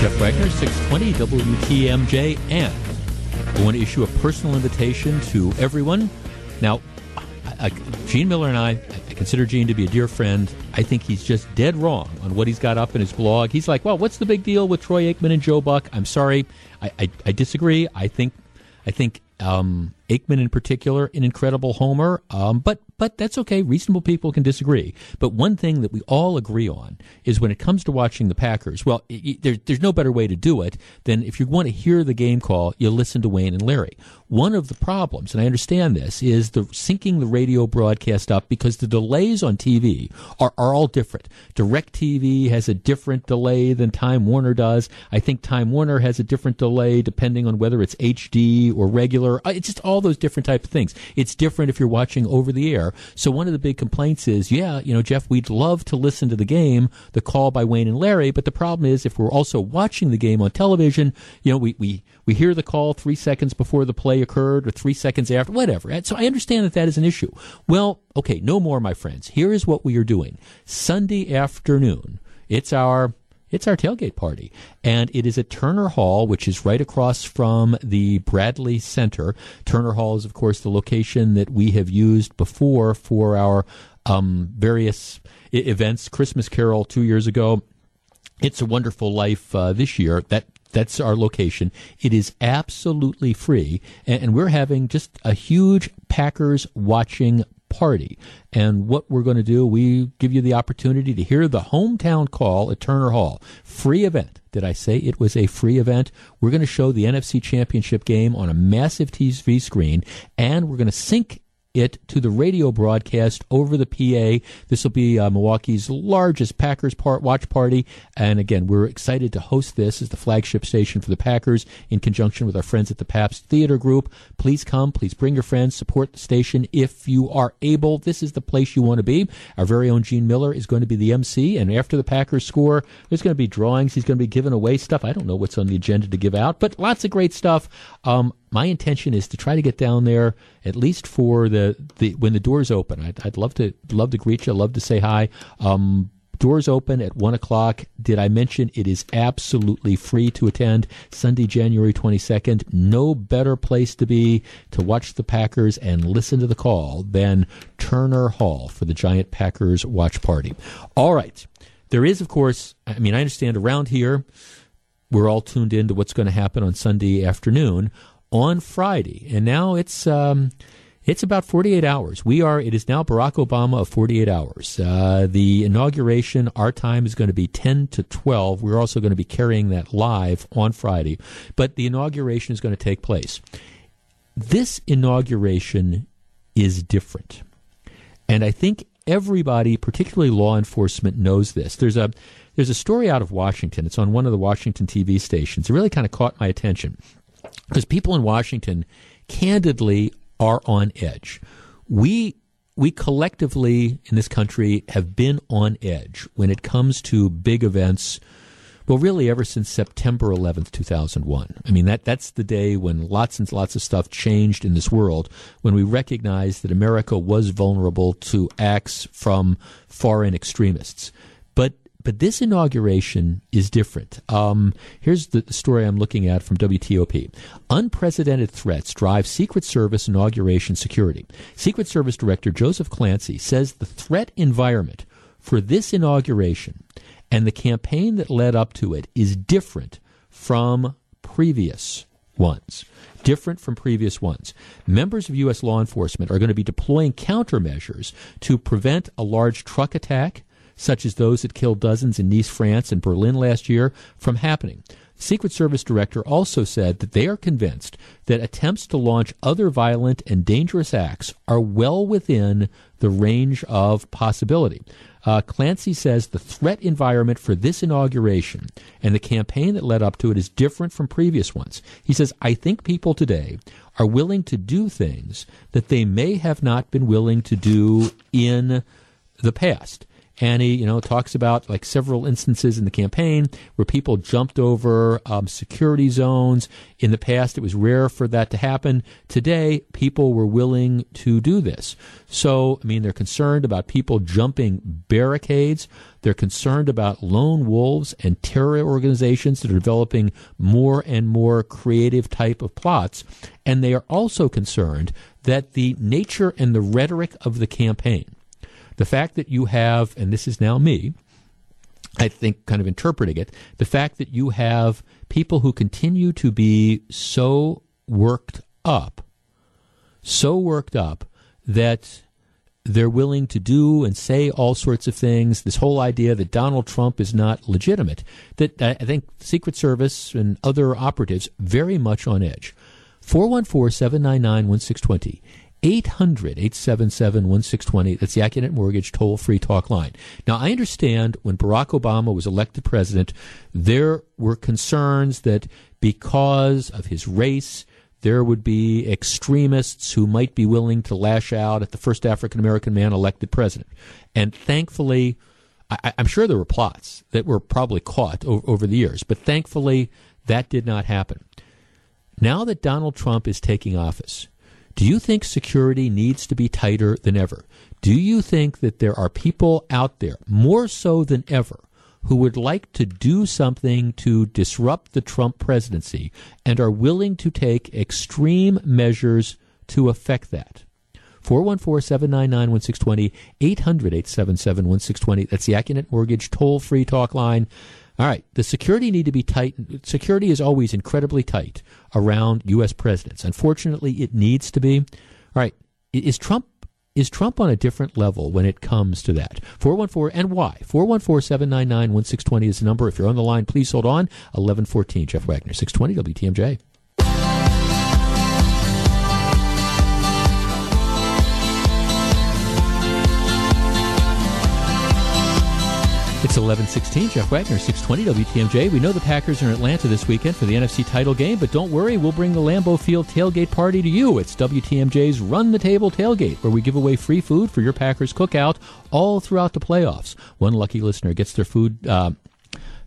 Jeff Wagner, 620 WTMJ, and I want to issue a personal invitation to everyone. Now, I, I, Gene Miller and I, I consider Gene to be a dear friend. I think he's just dead wrong on what he's got up in his blog. He's like, well, what's the big deal with Troy Aikman and Joe Buck? I'm sorry. I, I, I disagree. I think I think um, Aikman in particular, an incredible homer. Um, but but that's okay. Reasonable people can disagree. But one thing that we all agree on is when it comes to watching the Packers, well, it, it, there's there's no better way to do it than if you want to hear the game call, you listen to Wayne and Larry. One of the problems, and I understand this, is the syncing the radio broadcast up because the delays on TV are, are all different. Direct TV has a different delay than Time Warner does. I think Time Warner has a different delay depending on whether it's HD or regular. Uh, it's just all those different type of things. It's different if you're watching over the air. So one of the big complaints is, yeah, you know, Jeff, we'd love to listen to the game, the call by Wayne and Larry, but the problem is if we're also watching the game on television, you know, we, we, we hear the call three seconds before the play occurred or three seconds after, whatever. So I understand that that is an issue. Well, okay, no more, my friends. Here is what we are doing. Sunday afternoon, it's our it's our tailgate party. And it is at Turner Hall, which is right across from the Bradley Center. Turner Hall is, of course, the location that we have used before for our um, various I- events. Christmas Carol two years ago. It's a Wonderful Life uh, this year. That that's our location. It is absolutely free, and, we're having just a huge Packers watching party. And what we're going to do, we give you the opportunity to hear the hometown call at Turner Hall. Free event. Did I say it was a free event? We're going to show the NFC Championship game on a massive TV screen, and we're going to sync it to the radio broadcast over the PA. This will be uh, Milwaukee's largest Packers part watch party, and again, we're excited to host this as the flagship station for the Packers in conjunction with our friends at the Pabst Theater Group. Please come, please bring your friends, support the station if you are able. This is the place you want to be. Our very own Gene Miller is going to be the MC, and after the Packers score, there's going to be drawings. He's going to be giving away stuff. I don't know what's on the agenda to give out, but lots of great stuff. Um, my intention is to try to get down there at least for the, the when the doors open. I'd, I'd love to love to greet you, love to say hi. Um, doors open at one o'clock. Did I mention it is absolutely free to attend Sunday, January twenty second? No better place to be to watch the Packers and listen to the call than Turner Hall for the Giant Packers watch party. All right, there is of course. I mean, I understand around here we're all tuned in to what's going to happen on Sunday afternoon on Friday, and now it's um, it's about 48 hours. We are. It is now Barack Obama of 48 hours. Uh, the inauguration, our time is going to be 10 to 12. We're also going to be carrying that live on Friday, but the inauguration is going to take place. This inauguration is different, and I think everybody, particularly law enforcement, knows this. There's a there's a story out of Washington. It's on one of the Washington TV stations. It really kind of caught my attention because people in Washington candidly are on edge. We we collectively in this country have been on edge when it comes to big events. Well, really, ever since September 11th, 2001. I mean, that, that's the day when lots and lots of stuff changed in this world, when we recognized that America was vulnerable to acts from foreign extremists. But this inauguration is different. Um, here's the story I'm looking at from WTOP. Unprecedented threats drive Secret Service inauguration security. Secret Service Director Joseph Clancy says the threat environment for this inauguration and the campaign that led up to it is different from previous ones. Different from previous ones. Members of U.S. law enforcement are going to be deploying countermeasures to prevent a large truck attack such as those that killed dozens in Nice, France, and Berlin last year, from happening. Secret Service director also said that they are convinced that attempts to launch other violent and dangerous acts are well within the range of possibility. Uh, Clancy says the threat environment for this inauguration and the campaign that led up to it is different from previous ones. He says, I think people today are willing to do things that they may have not been willing to do in the past. And he, you know, talks about like several instances in the campaign where people jumped over um, security zones. In the past, it was rare for that to happen. Today, people were willing to do this. So, I mean, they're concerned about people jumping barricades. They're concerned about lone wolves and terror organizations that are developing more and more creative type of plots. And they are also concerned that the nature and the rhetoric of the campaign, the fact that you have, and this is now me, I think kind of interpreting it, the fact that you have people who continue to be so worked up, so worked up that they're willing to do and say all sorts of things. This whole idea that Donald Trump is not legitimate, that uh, I think Secret Service and other operatives very much on edge. 414 799 1620. 800 877 1620. That's the Accunet Mortgage toll free talk line. Now, I understand when Barack Obama was elected president, there were concerns that because of his race, there would be extremists who might be willing to lash out at the first African American man elected president. And thankfully, I, am sure there were plots that were probably caught over, over the years, but thankfully that did not happen. Now that Donald Trump is taking office, do you think security needs to be tighter than ever? Do you think that there are people out there, more so than ever, who would like to do something to disrupt the Trump presidency and are willing to take extreme measures to affect that. 414 799 1620, 800 877 1620. That's the Accunet Mortgage toll free talk line. All right, the security need to be tight. Security is always incredibly tight around U.S. presidents. Unfortunately, it needs to be. All right, is Trump is Trump on a different level when it comes to that? 414 and why? 414 799 1620 is the number. If you're on the line, please hold on. 1114, Jeff Wagner, 620 WTMJ. 11:16. Jeff Wagner, 620 WTMJ. We know the Packers are in Atlanta this weekend for the NFC title game, but don't worry, we'll bring the Lambeau Field tailgate party to you. It's WTMJ's Run the Table tailgate, where we give away free food for your Packers cookout all throughout the playoffs. One lucky listener gets their food. Uh,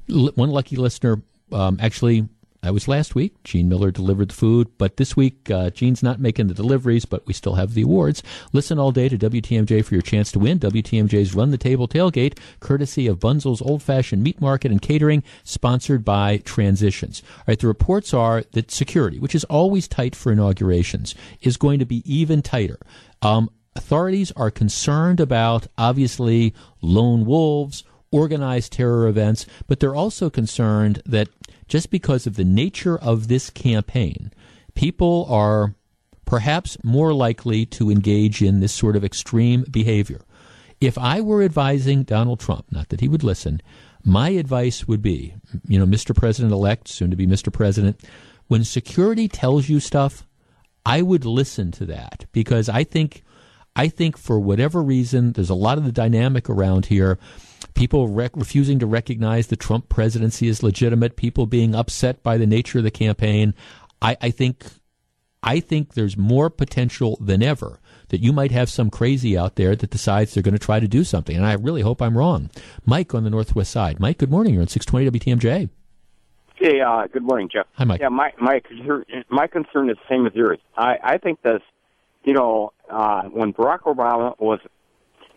one lucky listener um, actually that was last week. Gene Miller delivered the food, but this week uh, Gene's not making the deliveries, but we still have the awards. Listen all day to WTMJ for your chance to win. WTMJ's Run the Table Tailgate, courtesy of Bunzel's Old Fashioned Meat Market and Catering, sponsored by Transitions. All right, the reports are that security, which is always tight for inaugurations, is going to be even tighter. Um, authorities are concerned about, obviously, lone wolves organized terror events, but they're also concerned that just because of the nature of this campaign, people are perhaps more likely to engage in this sort of extreme behavior. If I were advising Donald Trump, not that he would listen, my advice would be, you know, Mr. President elect, soon to be Mr. President, when security tells you stuff, I would listen to that because I think I think for whatever reason there's a lot of the dynamic around here people rec- refusing to recognize the Trump presidency as legitimate, people being upset by the nature of the campaign. I, I think I think there's more potential than ever that you might have some crazy out there that decides they're going to try to do something. And I really hope I'm wrong. Mike on the Northwest side. Mike, good morning. You're on 620 WTMJ. Hey, uh, good morning, Jeff. Hi, Mike. Yeah, my my my concern is the same as yours. I I think that you know uh, when Barack Obama was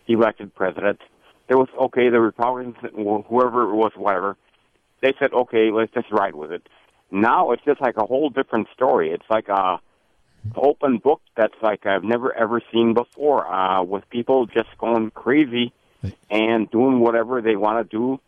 elected president, there was okay. The Republicans, whoever it was, whatever, they said okay, let's just ride with it. Now it's just like a whole different story. It's like a open book that's like I've never ever seen before. Uh, with people just going crazy and doing whatever they want to do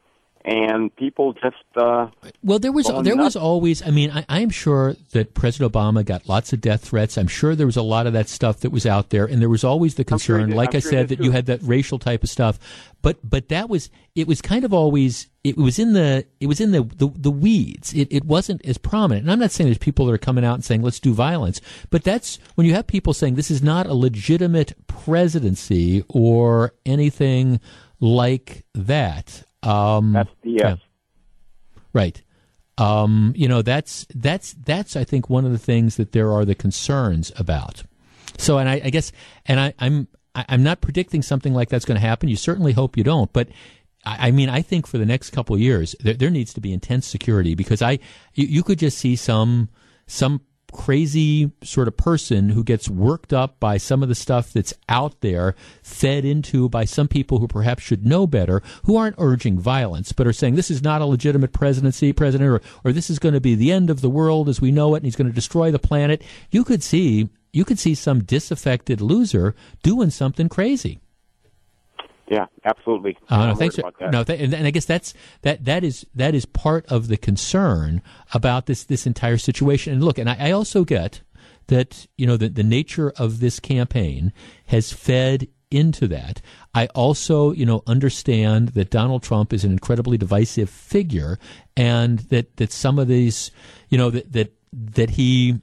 and people just uh, well there was there nuts. was always i mean I, am sure that president obama got lots of death threats. I'm sure there was a lot of that stuff that was out there and there was always the concern. sure like I'm i sure said that too. you had that racial type of stuff. But but that was it was kind of always it was in the it was in the the, the weeds. It, it wasn't as prominent. And i'm not saying there's people that are coming out and saying let's do violence. But that's when you have people saying this is not a legitimate presidency or anything like that um, that's the yes. Yeah. Right. Um, you know, that's that's that's I think one of the things that there are the concerns about. So, and I, I guess, and I, I'm I, am not predicting something like that's going to happen. You certainly hope you don't, but I, I mean, I think for the next couple of years, there, there needs to be intense security because I, you, you could just see some some crazy sort of person who gets worked up by some of the stuff that's out there, fed into by some people who perhaps should know better, who aren't urging violence, but are saying this is not a legitimate presidency, president, or, or this is going to be the end of the world as we know it, and he's going to destroy the planet. You could see, you could see some disaffected loser doing something crazy. Yeah, absolutely. Uh, no, thanks. No, th- and, and I guess that's that that is that is part of the concern about this this entire situation. And look, and I, I also get that you know the the nature of this campaign has fed into that. I also, you know, understand that Donald Trump is an incredibly divisive figure, and that that some of these, you know, that that that he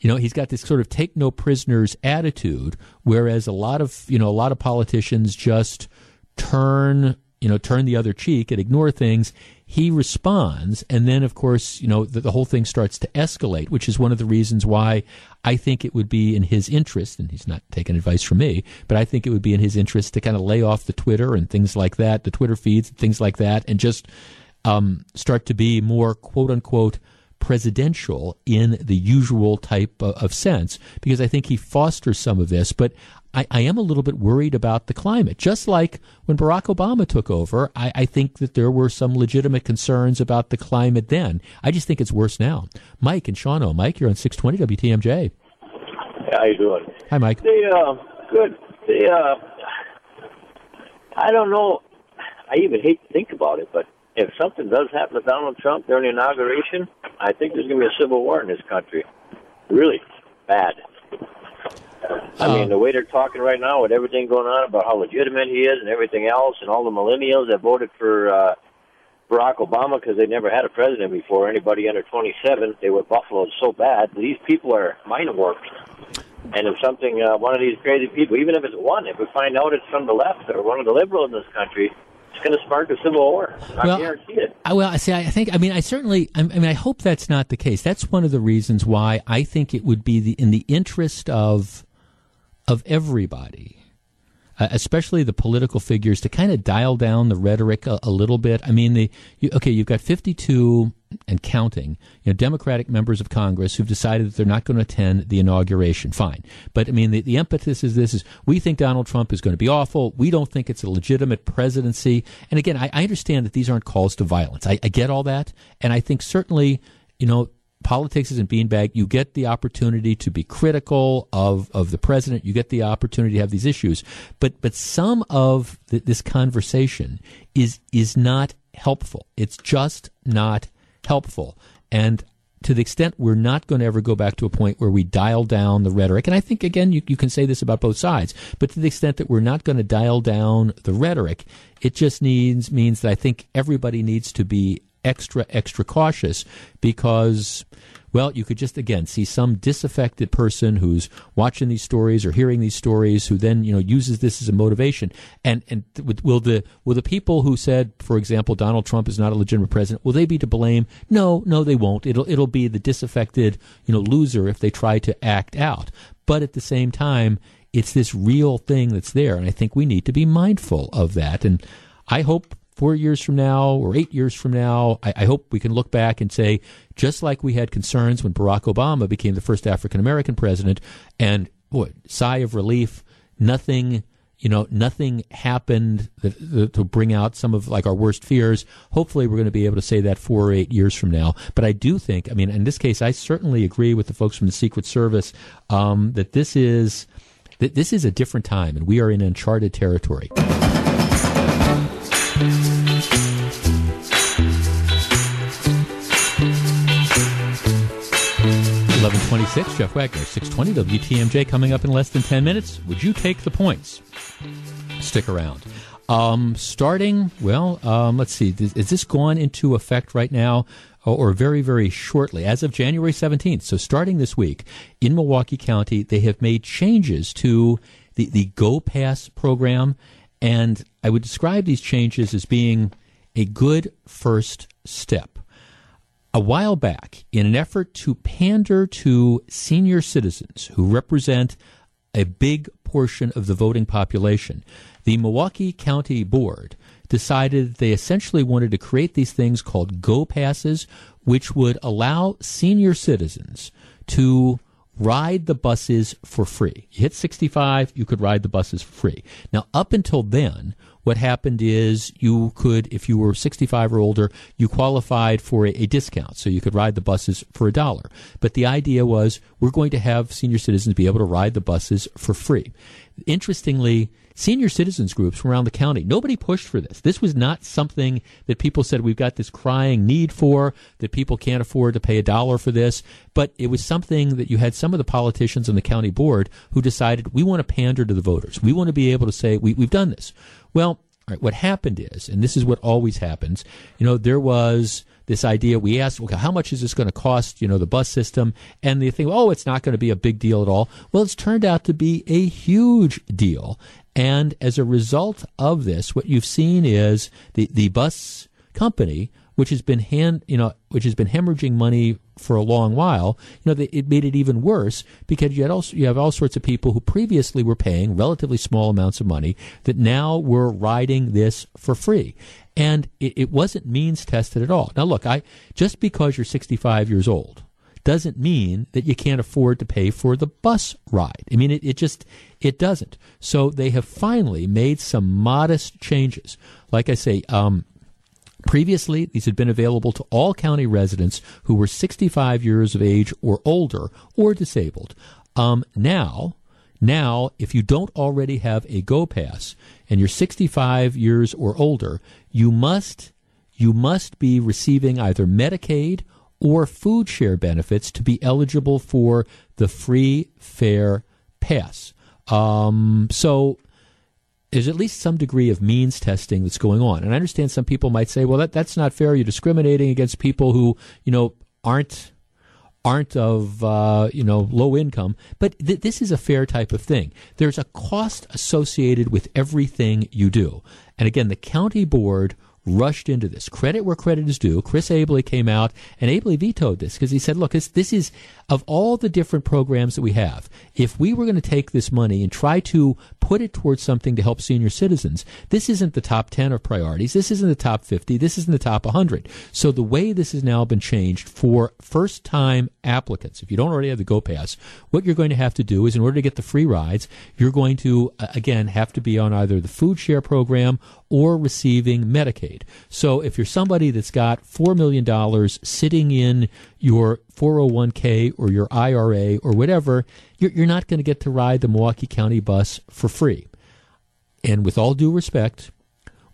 you know he's got this sort of take no prisoners attitude whereas a lot of you know a lot of politicians just turn you know turn the other cheek and ignore things. He responds and then of course you know the, the, whole thing starts to escalate which is one of the reasons why i think it would be in his interest and he's not taking advice from me but i think it would be in his interest to kind of lay off the twitter and things like that the twitter feeds and things like that and just um, start to be more quote unquote presidential in the usual type of sense because I think he fosters some of this. But I, I, am a little bit worried about the climate. Just like when Barack Obama took over, I, I, think that there were some legitimate concerns about the climate then. I just think it's worse now. Mike and Shawano. Mike, you're on 620 WTMJ. How you doing? Hi, Mike. The, uh, good. The, uh, I don't know. I even hate to think about it, but if something does happen to Donald Trump during the inauguration, I think there's going to be a civil war in this country. Really bad. I mean, um, the way they're talking right now with everything going on about how legitimate he is and everything else, and all the millennials that voted for uh, Barack Obama because they never had a president before, anybody under 27, they were buffaloed so bad. These people are mind warped. And if something, uh, one of these crazy people, even if it's one, if we find out it's from the left or one of the liberals in this country, it's going to spark a civil war. I well, guarantee it. I, well, I see. I think. I mean, I certainly. I mean, I hope that's not the case. That's one of the reasons why I think it would be the, in the interest of of everybody uh, especially the political figures, to kind of dial down the rhetoric a, a little bit. I mean, the you, okay, you've got 52 and counting, you know, Democratic members of Congress who've decided that they're not going to attend the inauguration. Fine, but I mean, the, the impetus is this: is we think Donald Trump is going to be awful. We don't think it's a legitimate presidency. And again, I, I understand that these aren't calls to violence. I, I get all that, and I think certainly, you know, politics isn't beanbag. You get the opportunity to be critical of, of the president. You get the opportunity to have these issues. But but some of this conversation is is not helpful. It's just not helpful. And to the extent we're not going to ever go back to a point where we dial down the rhetoric, and I think again you, you can say this about both sides, but to the extent that we're not going to dial down the rhetoric, it just needs means that I think everybody needs to be extra, extra cautious because, well, you could just again see some disaffected person who's watching these stories or hearing these stories who then you know uses this as a motivation. And and will the will the people who said, for example, Donald Trump is not a legitimate president, will they be to blame? No, no, they won't. It'll it'll be the disaffected you know loser if they try to act out. But at the same time, it's this real thing that's there, and I think we need to be mindful of that. And I hope four years from now or eight years from now, I, I, hope we can look back and say, just like we had concerns when Barack Obama became the first African American president, and boy, sigh of relief, nothing. You know, nothing happened that, that, to bring out some of like our worst fears. Hopefully, we're going to be able to say that four or eight years from now. But I do think, I mean, in this case, I certainly agree with the folks from the Secret Service um, that this is that this is a different time, and we are in uncharted territory. 1126, Jeff Wagner, 620 WTMJ coming up in less than 10 minutes. Would you take the points? Stick around. Um, starting, well, um, let's see, is this gone into effect right now or very, very shortly? As of January 17th, so starting this week in Milwaukee County, they have made changes to the, the Go Pass program and I would describe these changes as being a good first step. A while back, in an effort to pander to senior citizens who represent a big portion of the voting population. The Milwaukee County Board decided they essentially wanted to create these things called Go Passes, which would allow senior citizens to ride the buses for free. You hit 65, you could ride the buses for free. Now, up until then, what happened is you could, if you were 65 or older, you qualified for a, a, discount, so you could ride the buses for a dollar. But the idea was we're going to have senior citizens be able to ride the buses for free. Interestingly, senior citizens groups around the county. Nobody pushed for this. This was not something that people said we've got this crying need for, that people can't afford to pay a dollar for this. But it was something that you had some of the politicians on the county board who decided we want to pander to the voters. We want to be able to say we, we've done this. Well, what happened is, and this is what always happens, you know, there was this idea. We asked, okay, how much is this going to cost, you know, the bus system? And they think, oh, it's not going to be a big deal at all. Well, it's turned out to be a huge deal. And as a result of this, what you've seen is the, the bus company, which has been hand, you know, which has been hemorrhaging money for a long while, you know, it made it even worse because you had also you have all sorts of people who previously were paying relatively small amounts of money that now were riding this for free, and it, it wasn't means tested at all. Now, look, I just because you're 65 years old doesn't mean that you can't afford to pay for the bus ride. I mean, it, it just it doesn't. So they have finally made some modest changes. Like I say, um, Previously, these had been available to all county residents who were 65 years of age or older or disabled. Um, now, now, if you don't already have a Go Pass and you're 65 years or older, you must you must be receiving either Medicaid or food share benefits to be eligible for the free fare pass. Um, so there's at least some degree of means testing that's going on. And I understand some people might say, well, that, that's not fair. You're discriminating against people who, you know, aren't aren't of uh, you know low income but th- this is a fair type of thing there's a cost associated with everything you do and again the county board rushed into this. Credit where credit is due. Chris Abele came out and ably vetoed this because he said, look, this, this is, of all the different programs that we have, if we were going to take this money and try to put it towards something to help senior citizens, this isn't the top 10 of priorities. This isn't the top 50. This isn't the top 100. So the way this has now been changed for first time applicants, if you don't already have the Go Pass, what you're going to have to do is in order to get the free rides, you're going to, uh, again, have to be on either the food share program or receiving Medicaid. So if you're somebody that's got $4 million sitting in your 401k or your IRA or whatever, you're, you're not going to get to ride the Milwaukee County bus for free. And with all due respect,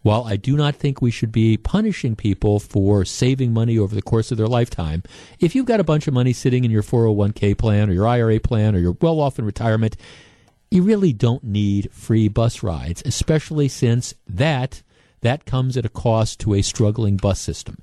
while I do not think we should be punishing people for saving money over the course of their lifetime, if you've got a bunch of money sitting in your 401k plan or your IRA plan or you're well off in retirement, you really don't need free bus rides, especially since that that comes at a cost to a struggling bus system.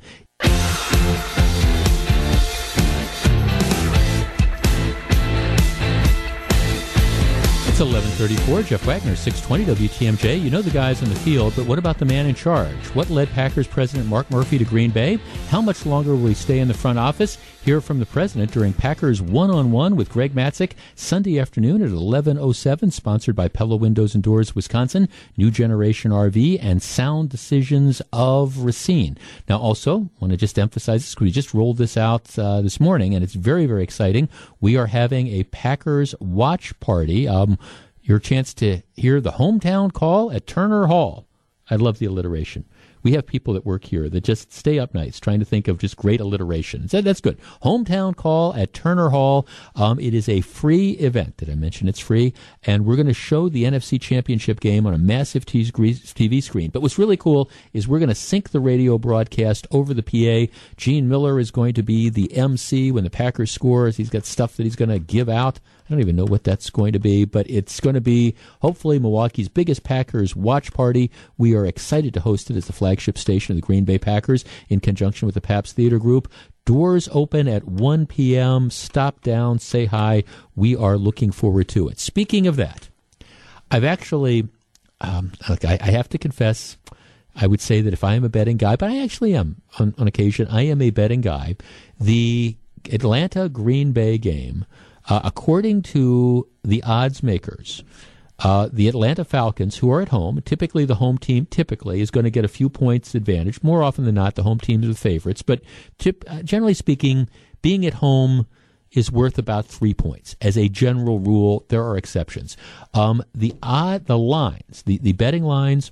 1134. Jeff Wagner, 620 WTMJ. You know the guys in the field, but what about the man in charge? What led Packers president Mark Murphy to Green Bay? How much longer will he stay in the front office? Hear from the president during Packers one-on-one with Greg Matzek Sunday afternoon at 11:07. Sponsored by Pella Windows and Doors, Wisconsin, New Generation RV, and Sound Decisions of Racine. Now, also want to just emphasize this: we just rolled this out uh, this morning, and it's very, very exciting. We are having a Packers watch party. Um, your chance to hear the hometown call at Turner Hall. I love the alliteration. We have people that work here that just stay up nights trying to think of just great alliteration. So that's good. Hometown call at Turner Hall. Um, it is a free event. Did I mention it's free? And we're going to show the NFC Championship game on a massive TV screen. But what's really cool is we're going to sync the radio broadcast over the PA. Gene Miller is going to be the MC when the Packers scores. He's got stuff that he's going to give out. I don't even know what that's going to be, but it's going to be hopefully Milwaukee's biggest Packers watch party. We are excited to host it as the flagship station of the Green Bay Packers in conjunction with the Pabst Theater Group. Doors open at 1 p.m. Stop down, say hi. We are looking forward to it. Speaking of that, I've actually, um, I, I have to confess, I would say that if I am a betting guy, but I actually am on, on occasion, I am a betting guy. The Atlanta Green Bay game uh, according to the odds makers, Uh, the Atlanta Falcons, who are at home, typically the home team typically is going to get a few points advantage. More often than not, the home teams are the favorites. But tip, uh, generally speaking, being at home is worth about three points. As a general rule, there are exceptions. Um, the odd, the lines, the, the betting lines,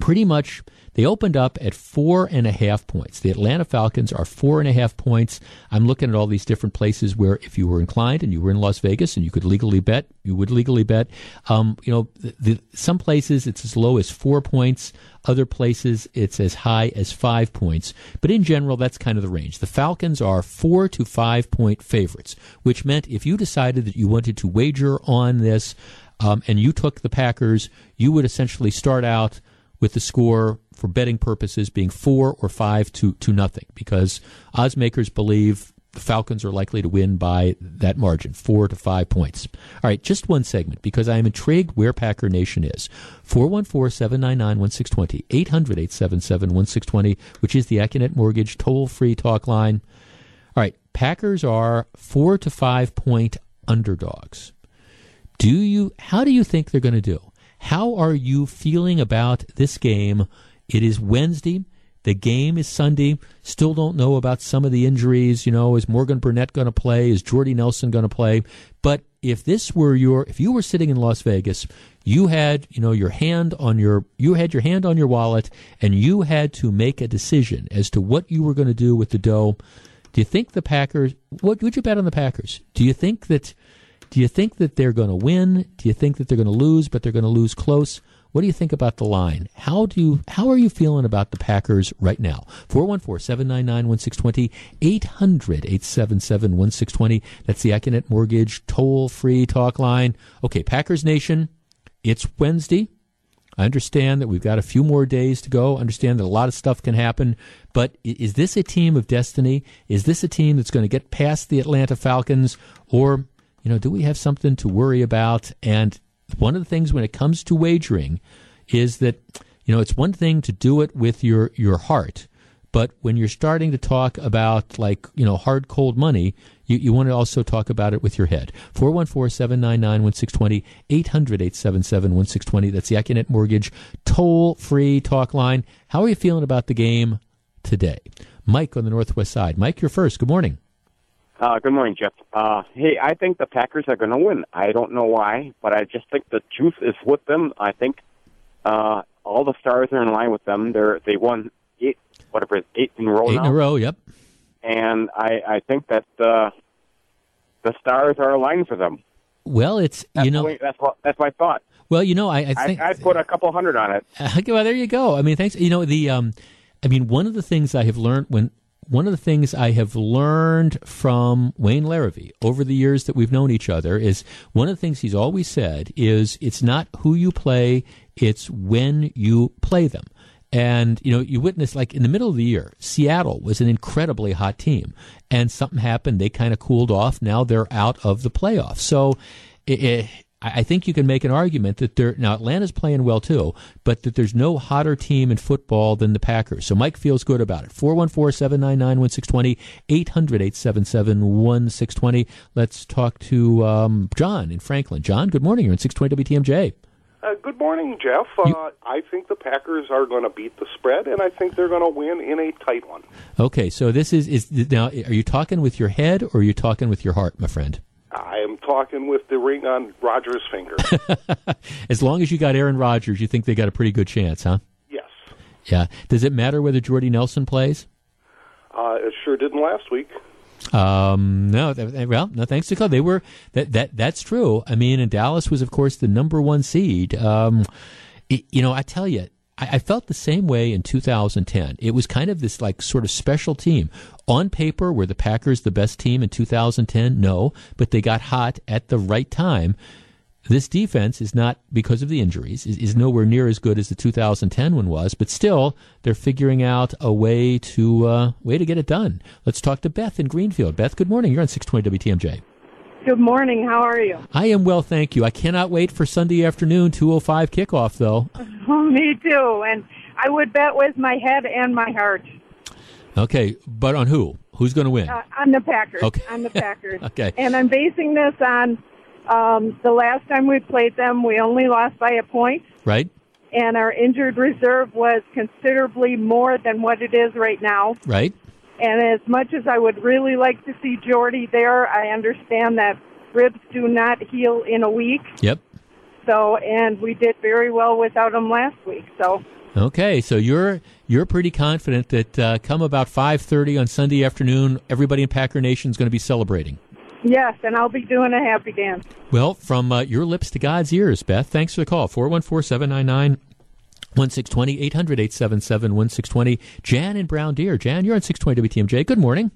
pretty much they opened up at four and a half points. The Atlanta Falcons are four and a half points. I'm looking at all these different places where if you were inclined and you were in Las Vegas and you could legally bet, you would legally bet. Um, you know, the, the, some places it's as low as four points. Other places it's as high as five points. But in general, that's kind of the range. The Falcons are four to five point favorites, which meant if you decided that you wanted to wager on this um, and you took the Packers, you would essentially start out with the score for betting purposes being four or five to, to nothing because odds makers believe the Falcons are likely to win by that margin, four to five points. All right, just one segment because I am intrigued where Packer Nation is. 414 799 1620, 800 877 1620, which is the Accunet Mortgage toll free talk line. All right, Packers are four to five point underdogs. Do you, how do you think they're going to do? How are you feeling about this game it is Wednesday. The game is Sunday. Still don't know about some of the injuries. You know, is Morgan Burnett going to play? Is Jordy Nelson going to play? But if this were your, if you were sitting in Las Vegas, you had, you know, your hand on your, you had your hand on your wallet, and you had to make a decision as to what you were going to do with the dough. Do you think the Packers? What would you bet on the Packers? Do you think that? Do you think that they're going to win? Do you think that they're going to lose, but they're going to lose close? What do you think about the line? How do you how are you feeling about the Packers right now? 414-799-1620, 800-877-1620. That's the Accunet Mortgage toll-free talk line. Okay, Packers Nation, it's Wednesday. I understand that we've got a few more days to go. I understand that a lot of stuff can happen, but is this a team of destiny? Is this a team that's going to get past the Atlanta Falcons or you know, do we have something to worry about? And one of the things when it comes to wagering is that you know it's one thing to do it with your your heart but when you're starting to talk about like you know hard cold money you, you want to also talk about it with your head. 414-799-1620 800-877-1620 that's the Accunet Mortgage toll free talk line. How are you feeling about the game today? Mike on the northwest side. Mike you're first. Good morning uh, good morning, Jeff. Uh, hey, I think the Packers are going to win. I don't know why, but I just think the truth is with them. I think uh, all the stars are in line with them. They're they won eight, whatever it's eight in a row. Eight now. in a row. Yep. And I I think that uh, the stars are aligned for them. Well, it's that's you know that's what that's my thought. Well, you know, I, I think I, I put a couple hundred on it. well, there you go. I mean, thanks. You know, the um, I mean, one of the things I have learned when one of the things I have learned from Wayne Larrivee over the years that we've known each other is one of the things he's always said is it's not who you play, it's when you play them. And, you know, you witness like in the middle of the year, Seattle was an incredibly hot team and something happened. They kind of cooled off. Now they're out of the playoffs. So it, it, I think you can make an argument that there now Atlanta's playing well too, but that there's no hotter team in football than the Packers. So Mike feels good about it. 414-799-1620, 800-877-1620. Let's talk to um, John in Franklin. John, good morning. You're in 620 WTMJ. Uh, good morning, Jeff. You- Uh, I think the Packers are going to beat the spread, and I think they're going to win in a tight one. Okay, so this is is now are you talking with your head or are you talking with your heart, my friend? I am talking with the ring on Rodgers' finger. As long as you got Aaron Rodgers, you think they got a pretty good chance, huh? yes. Yeah. Does it matter whether Jordy Nelson plays? Uh, it sure didn't last week. Um, no, well, no, thanks to Cole. They were that that that's true. I mean, and Dallas was, of course, the number one seed. Um, it, you know, I tell you, I, I felt the same way in 2010. It was kind of this like sort of special team. On paper, were the Packers the best team in 2010? No, but they got hot at the right time. This defense is not because of the injuries is, is nowhere near as good as the 2010 one was, but still they're figuring out a way to uh, way to get it done. Let's talk to Beth in Greenfield. Beth, good morning. You're on 620 WTMJ. Good morning. How are you? I am well, thank you. I cannot wait for Sunday afternoon 2:05 kickoff though. Oh, me too. And I would bet with my head and my heart Okay, but on who? Who's going to win? uh, on the Packers. Okay. On the Packers. Okay. And I'm basing this on Um, the last time we played them, we only lost by a point, Right? and our injured reserve was considerably more than what it is right now. Right? And as much as I would really like to see Jordy there, I understand that ribs do not heal in a week. Yep. So, and we did very well without him last week. So, Okay, so you're you're pretty confident that uh, come about five thirty on Sunday afternoon, everybody in Packer Nation is going to be celebrating. yes, and I'll be doing a happy dance. Well, from uh, your lips to God's ears, Beth. Thanks for the call. 414 799 1620 800 877 1620. Jan in Brown Deer. Jan, you're on 620 WTMJ. Good morning.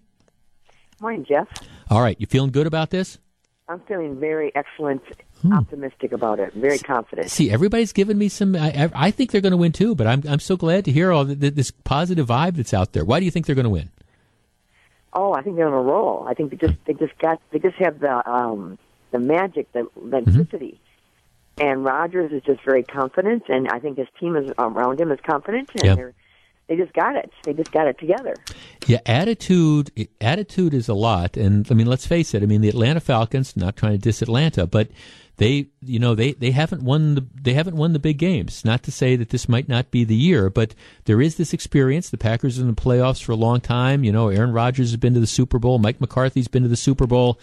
Morning, Jeff. All right, you feeling good about this? I'm feeling very excellent, Hmm. optimistic about it. Very confident. See, everybody's giving me some. I, I- think they're going to win too, but I'm I'm so glad to hear all the, this positive vibe that's out there. Why do you think they're going to win? Oh, I think they're on a roll. I think they just they just got they just have the um the magic, the Mm-hmm. the electricity. And Rodgers is just very confident, and I think his team is around him is confident, and Yeah. they're they just got it. They just got it together. Yeah, attitude attitude is a lot, and I mean, let's face it. I mean, the Atlanta Falcons. Not trying to diss Atlanta, but they, you know, they they haven't won the they haven't won the big games. Not to say that this might not be the year, but there is this experience. The Packers are in the playoffs for a long time. You know, Aaron Rodgers has been to the Super Bowl. Mike McCarthy's been to the Super Bowl.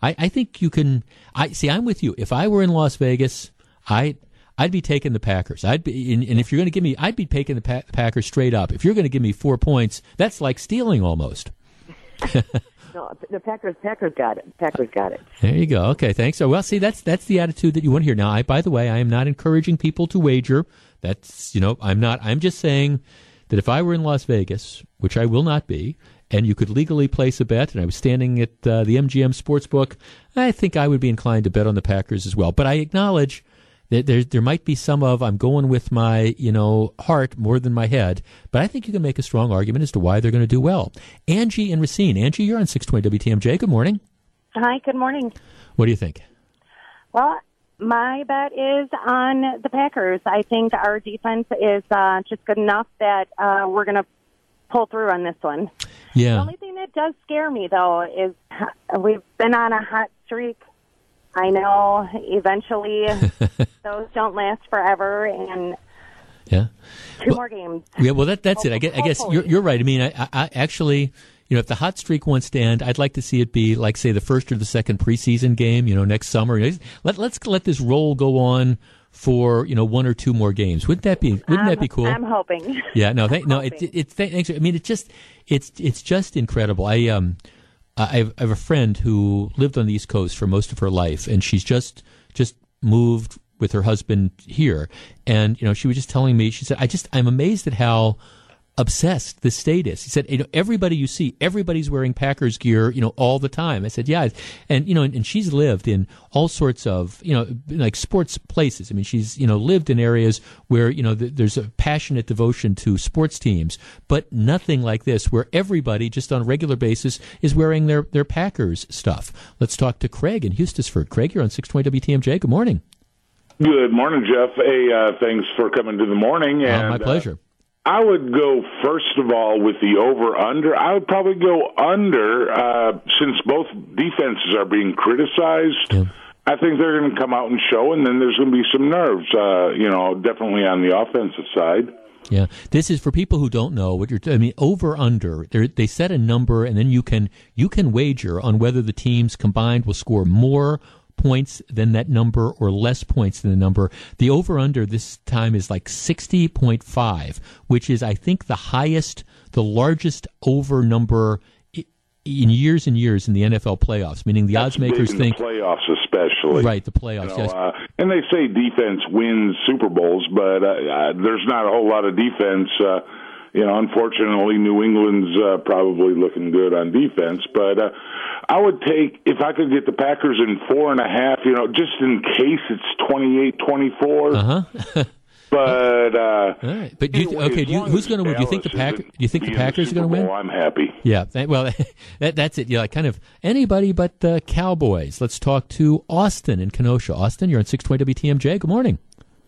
I, I think you can. I see. I'm with you. If I were in Las Vegas, I. I'd be taking the Packers. I'd be, and, and if you're going to give me, I'd be taking the pa- Packers straight up. If you're going to give me four points, that's like stealing almost. No, the Packers Packers got it. Packers got it. There you go. Okay, thanks. So, well, see, that's that's the attitude that you want to hear. Now, I, by the way, I am not encouraging people to wager. That's you know, I'm not. I'm just saying that if I were in Las Vegas, which I will not be, and you could legally place a bet, and I was standing at uh, the MGM Sportsbook, I think I would be inclined to bet on the Packers as well. But I acknowledge that there there might be some of I'm going with my you know heart more than my head. But I think you can make a strong argument as to why they're going to do well. Angie and Racine. Angie, you're on 620 WTMJ. Good morning. Hi, good morning. What do you think? Well, my bet is on the Packers. I think our defense is uh, just good enough that uh, we're going to pull through on this one. Yeah. The only thing that does scare me, though, is we've been on a hot streak. I know eventually those don't last forever, and Yeah. two Well- more games. Yeah. Well, that that's it. I guess, I guess you're, you're right. I mean, I, I, actually, you know, if the hot streak wants to end, I'd like to see it be like, say, the first or the second preseason game. You know, next summer. Let let's let this roll go on for you know one or two more games. Wouldn't that be Wouldn't that I'm- be cool? I'm hoping. Yeah, no, thank, no, it, it, it's thanks. I mean, it's just, it's, it's just incredible. I, um, I have, a friend who lived on the East Coast for most of her life, and she's just, just moved with her husband here. And, you know, she was just telling me, she said, I just, I'm amazed at how obsessed the status. He said, you know, everybody you see, everybody's wearing Packers gear, you know, all the time. I said, yeah. And, you know, and, and she's lived in all sorts of, you know, like sports places. I mean, she's, you know, lived in areas where, you know, th- there's a passionate devotion to sports teams, but nothing like this where everybody just on a regular basis is wearing their, their Packers stuff. Let's talk to Craig in Eustisford. Craig, you're on 620 WTMJ. Good morning. Good morning, Jeff. Hey, uh, thanks for coming to the morning. Uh, And, my uh, pleasure. I would go first of all with the over under. I would probably go under uh, since both defenses are being criticized. Yeah. I think they're going to come out and show, and then there's going to be some nerves. Uh, you know, definitely on the offensive side. Yeah, this is for people who don't know what you're. I mean, over under. They set a number, and then you can you can wager on whether the teams combined will score more points than that number or less points than the number. The over under this time is like sixty point five, which is I think the highest, the largest over number in years and years in the NFL playoffs. Meaning the odds makers think the playoffs, especially. right the playoffs. You know, yes. uh, and they say defense wins Super Bowls, but uh, uh, there's not a whole lot of defense. You know, unfortunately, New England's uh, probably looking good on defense, but uh, I would take if I could get the Packers in four and a half. You know, just in case it's twenty-eight, twenty-four. Uh huh. But uh, All right, but you, anyway, okay? Do you, who's going to win? Do you think the Dallas Packer? Do you think the being in Packers are going to win? Bowl, I'm happy. Yeah, that, well, that, that's it. Yeah, kind of anybody but the Cowboys. Let's talk to Austin in Kenosha. Austin, you're on 620 WTMJ. Good morning.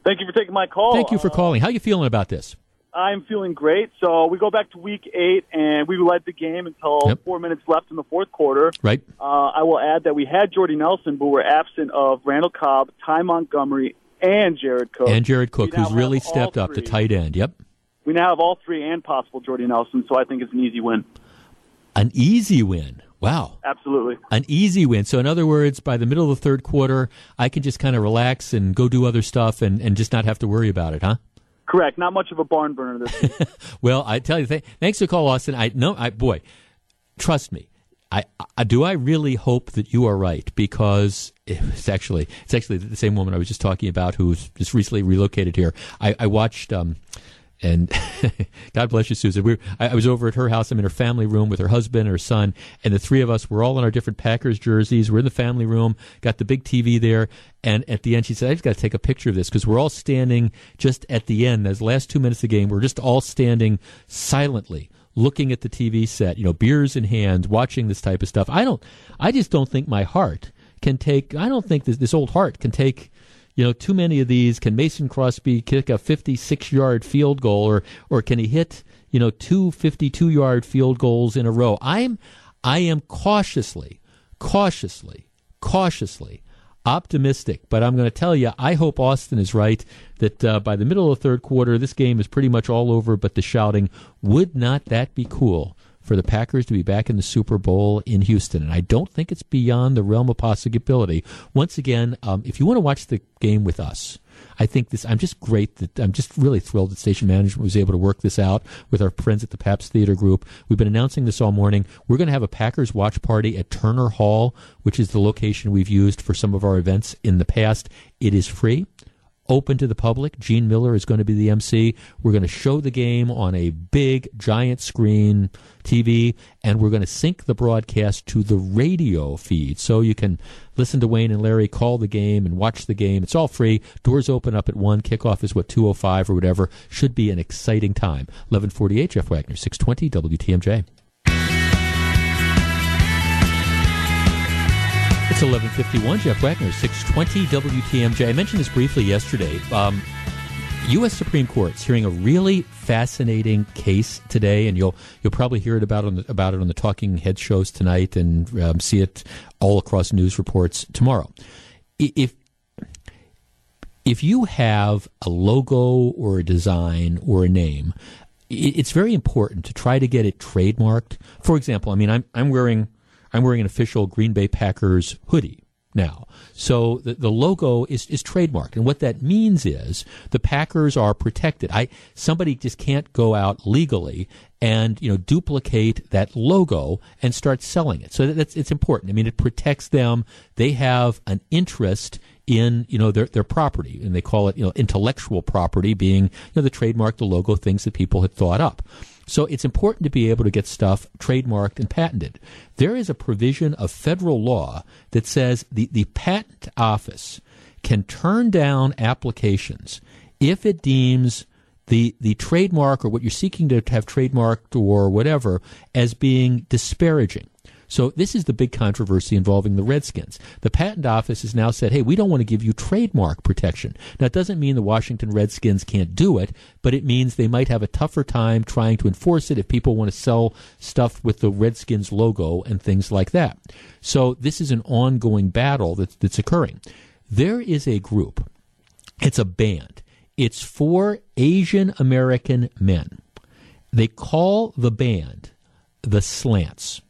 Thank you for taking my call. Thank you for Uh, calling. How you feeling about this? I'm feeling great. So we go back to week eight, and we led the game until Yep. four minutes left in the fourth quarter. Right. Uh, I will add that we had Jordy Nelson, but we're absent of Randall Cobb, Ty Montgomery, and Jared Cook. And Jared Cook, who's really stepped up to tight end. Yep. We now have all three and possible Jordy Nelson, so I think it's an easy win. An easy win. Wow. Absolutely. An easy win. So, in other words, by the middle of the third quarter, I can just kind of relax and go do other stuff and, and just not have to worry about it, huh? Correct. Not much of a barn burner this. Well, I tell you, th- thanks for call, Austin. I no, I boy, trust me. I, I do. I really hope that you are right because it's actually it's actually the same woman I was just talking about who's just recently relocated here. I, I watched. Um, and God bless you, Susan. We I, I was over at her house. I'm in her family room with her husband her son, and the three of us were all in our different Packers jerseys. We're in the family room, got the big TV there, and at the end, she said, "I just got to take a picture of this because we're all standing just at the end. Those last two minutes of the game, we're just all standing silently." Looking at the TV set, you know, beers in hand, watching this type of stuff. I don't, I just don't think my heart can take. I don't think this this old heart can take you know, too many of these. Can Mason Crosby kick a 56 yard field goal or, or can he hit, you know, two 52 yard field goals in a row? I'm, I am cautiously, cautiously, cautiously optimistic, but I'm going to tell you, I hope Austin is right that uh, by the middle of the third quarter, this game is pretty much all over but the shouting. Would not that be cool? For the Packers to be back in the Super Bowl in Houston, and I don't think it's beyond the realm of possibility. Once again, um, if you want to watch the game with us, I think this. I'm just great that I'm just really thrilled that station management was able to work this out with our friends at the Pabst Theater Group. We've been announcing this all morning. We're going to have a Packers watch party at Turner Hall, which is the location we've used for some of our events in the past. It is free open to the public. Gene Mueller is going to be the MC. We're going to show the game on a big, giant screen TV, and we're going to sync the broadcast to the radio feed. So you can listen to Wayne and Larry call the game and watch the game. It's all free. Doors open up at 1. Kickoff is, what, 2.05 or whatever. Should be an exciting time. 1148, Jeff Wagner, 620 WTMJ. It's 1151. Jeff Wagner, 620 WTMJ. I mentioned this briefly yesterday. Um, U.S. Supreme Court's hearing a really fascinating case today, and you'll you'll probably hear it about on the, about it on the Talking Head shows tonight, and um, see it all across news reports tomorrow. If if you have a logo or a design or a name, it's very important to try to get it trademarked. For example, I mean, I'm I'm wearing I'm wearing an official Green Bay Packers hoodie now. So the, the logo is, is trademarked. And what that means is the Packers are protected. I somebody just can't go out legally and you know duplicate that logo and start selling it. So that- that's it's important. I mean it protects them. They have an interest in you know their their property and they call it you know intellectual property being you know the trademark, the logo, things that people had thought up. So it's important to be able to get stuff trademarked and patented. There is a provision of federal law that says the, the patent office can turn down applications if it deems the the trademark or what you're seeking to have trademarked or whatever as being disparaging. So this is the big controversy involving the Redskins. The patent office has now said, "Hey, we don't want to give you trademark protection." Now, it doesn't mean the Washington Redskins can't do it, but it means they might have a tougher time trying to enforce it if people want to sell stuff with the Redskins logo and things like that. So this is an ongoing battle that's, that's occurring. There is a group. It's a band. It's for Asian American men. They call the band the Slants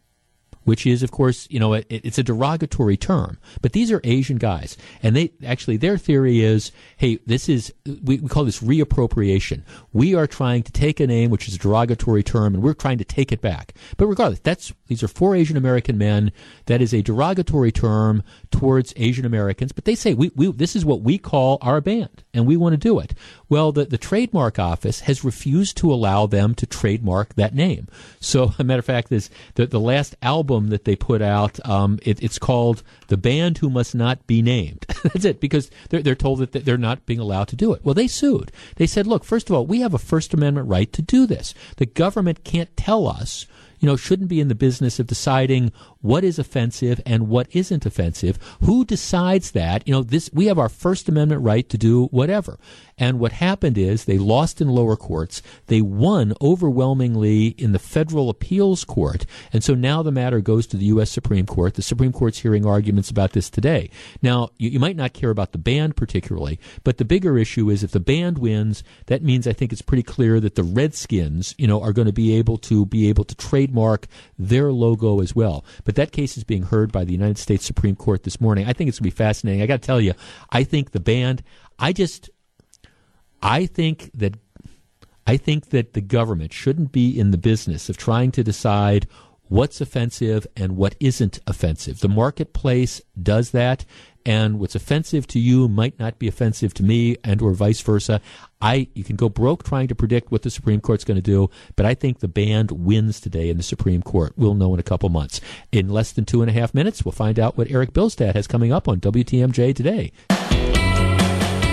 which is, of course, you know, it, it's a derogatory term. But these are Asian guys, and they actually their theory is, hey, this is we, we call this reappropriation. We are trying to take a name which is a derogatory term, and we're trying to take it back. But regardless, that's these are four Asian American men. That is a derogatory term towards Asian Americans. But they say we, we this is what we call our band, and we want to do it. Well, the, the trademark office has refused to allow them to trademark that name. So, a matter of fact, is the, the last album that they put out, um, it, it's called The Band Who Must Not Be Named. That's it, because they're, they're told that they're not being allowed to do it. Well, they sued. They said, look, first of all, we have a First Amendment right to do this. The government can't tell us you know, shouldn't be in the business of deciding what is offensive and what isn't offensive. Who decides that? You know, this we have our First Amendment right to do whatever. And what happened is they lost in lower courts. They won overwhelmingly in the federal appeals court. And so now the matter goes to the U.S. Supreme Court. The Supreme Court's hearing arguments about this today. Now, you, you might not care about the band particularly, but the bigger issue is if the band wins, that means I think it's pretty clear that the Redskins, you know, are going to be able to be able to trademark their logo as well. But that case is being heard by the United States Supreme Court this morning. I think it's going to be fascinating. I got to tell you, I think the band, I just, I think that, I think that the government shouldn't be in the business of trying to decide what's offensive and what isn't offensive. The marketplace does that and what's offensive to you might not be offensive to me and or vice versa. I you can go broke trying to predict what the Supreme Court's going to do, but I think the band wins today in the Supreme Court. We'll know in a couple months. In less than two and a half minutes, we'll find out what Eric Bilstad has coming up on WTMJ today.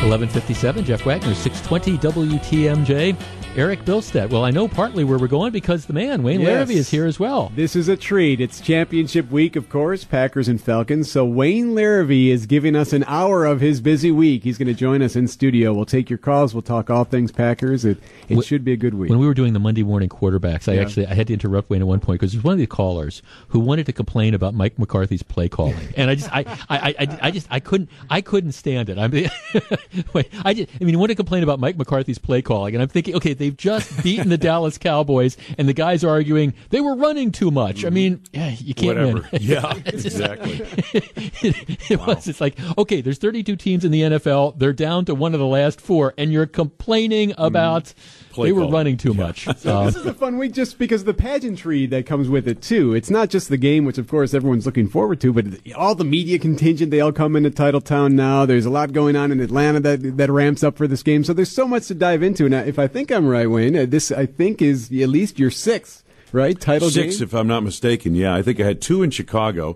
1157, Jeff Wagner, 620 WTMJ. Eric Bilstead. Well, I know partly where we're going because the man, Wayne yes. Larrivee, is here as well. This is a treat. It's championship week, of course, Packers and Falcons. So Wayne Larrivee is giving us an hour of his busy week. He's going to join us in studio. We'll take your calls. We'll talk all things Packers. It, it should be a good week. When we were doing the Monday morning quarterbacks, I yeah. actually I had to interrupt Wayne at one point because there's one of the callers who wanted to complain about Mike McCarthy's play calling, and I just I, I, I, I just I couldn't I couldn't stand it. I mean, wait, I just I mean, you want to complain about Mike McCarthy's play calling, and I'm thinking, okay, they've just beaten the Dallas Cowboys, and the guys are arguing they were running too much. I mean, yeah, you can't Whatever. win. Yeah, exactly. it, it wow. was. It's like okay, there's 32 teams in the NFL. They're down to one of the last four, and you're complaining mm-hmm. about. Mm. Play they were running too yeah. much. So this is a fun week just because the pageantry that comes with it too. It's not just the game, which of course everyone's looking forward to, but all the media contingent they all come into Titletown now. There's a lot going on in Atlanta that that ramps up for this game. So there's so much to dive into. Now, if I think I'm right, Wayne, uh, this I think is at least your sixth, right? Title six, game? if I'm not mistaken. Yeah, I think I had two in Chicago,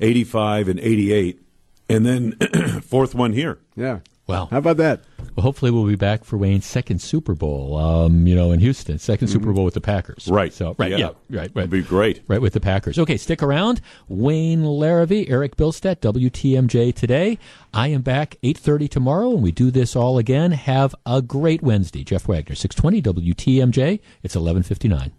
85 and 88, and then fourth one here. Yeah. Well, how about that? Well, hopefully we'll be back for Wayne's second Super Bowl. Um, you know, in Houston, 2nd mm-hmm. Super Bowl with the Packers. Right. So right, yeah, yeah right, right. That'd be great. Right with the Packers. Okay, stick around. Wayne Larrivee, Eric Bilstead, WTMJ today. I am back 8:30 tomorrow, and we do this all again. Have a great Wednesday. Jeff Wagner, 620 WTMJ. It's 11:59.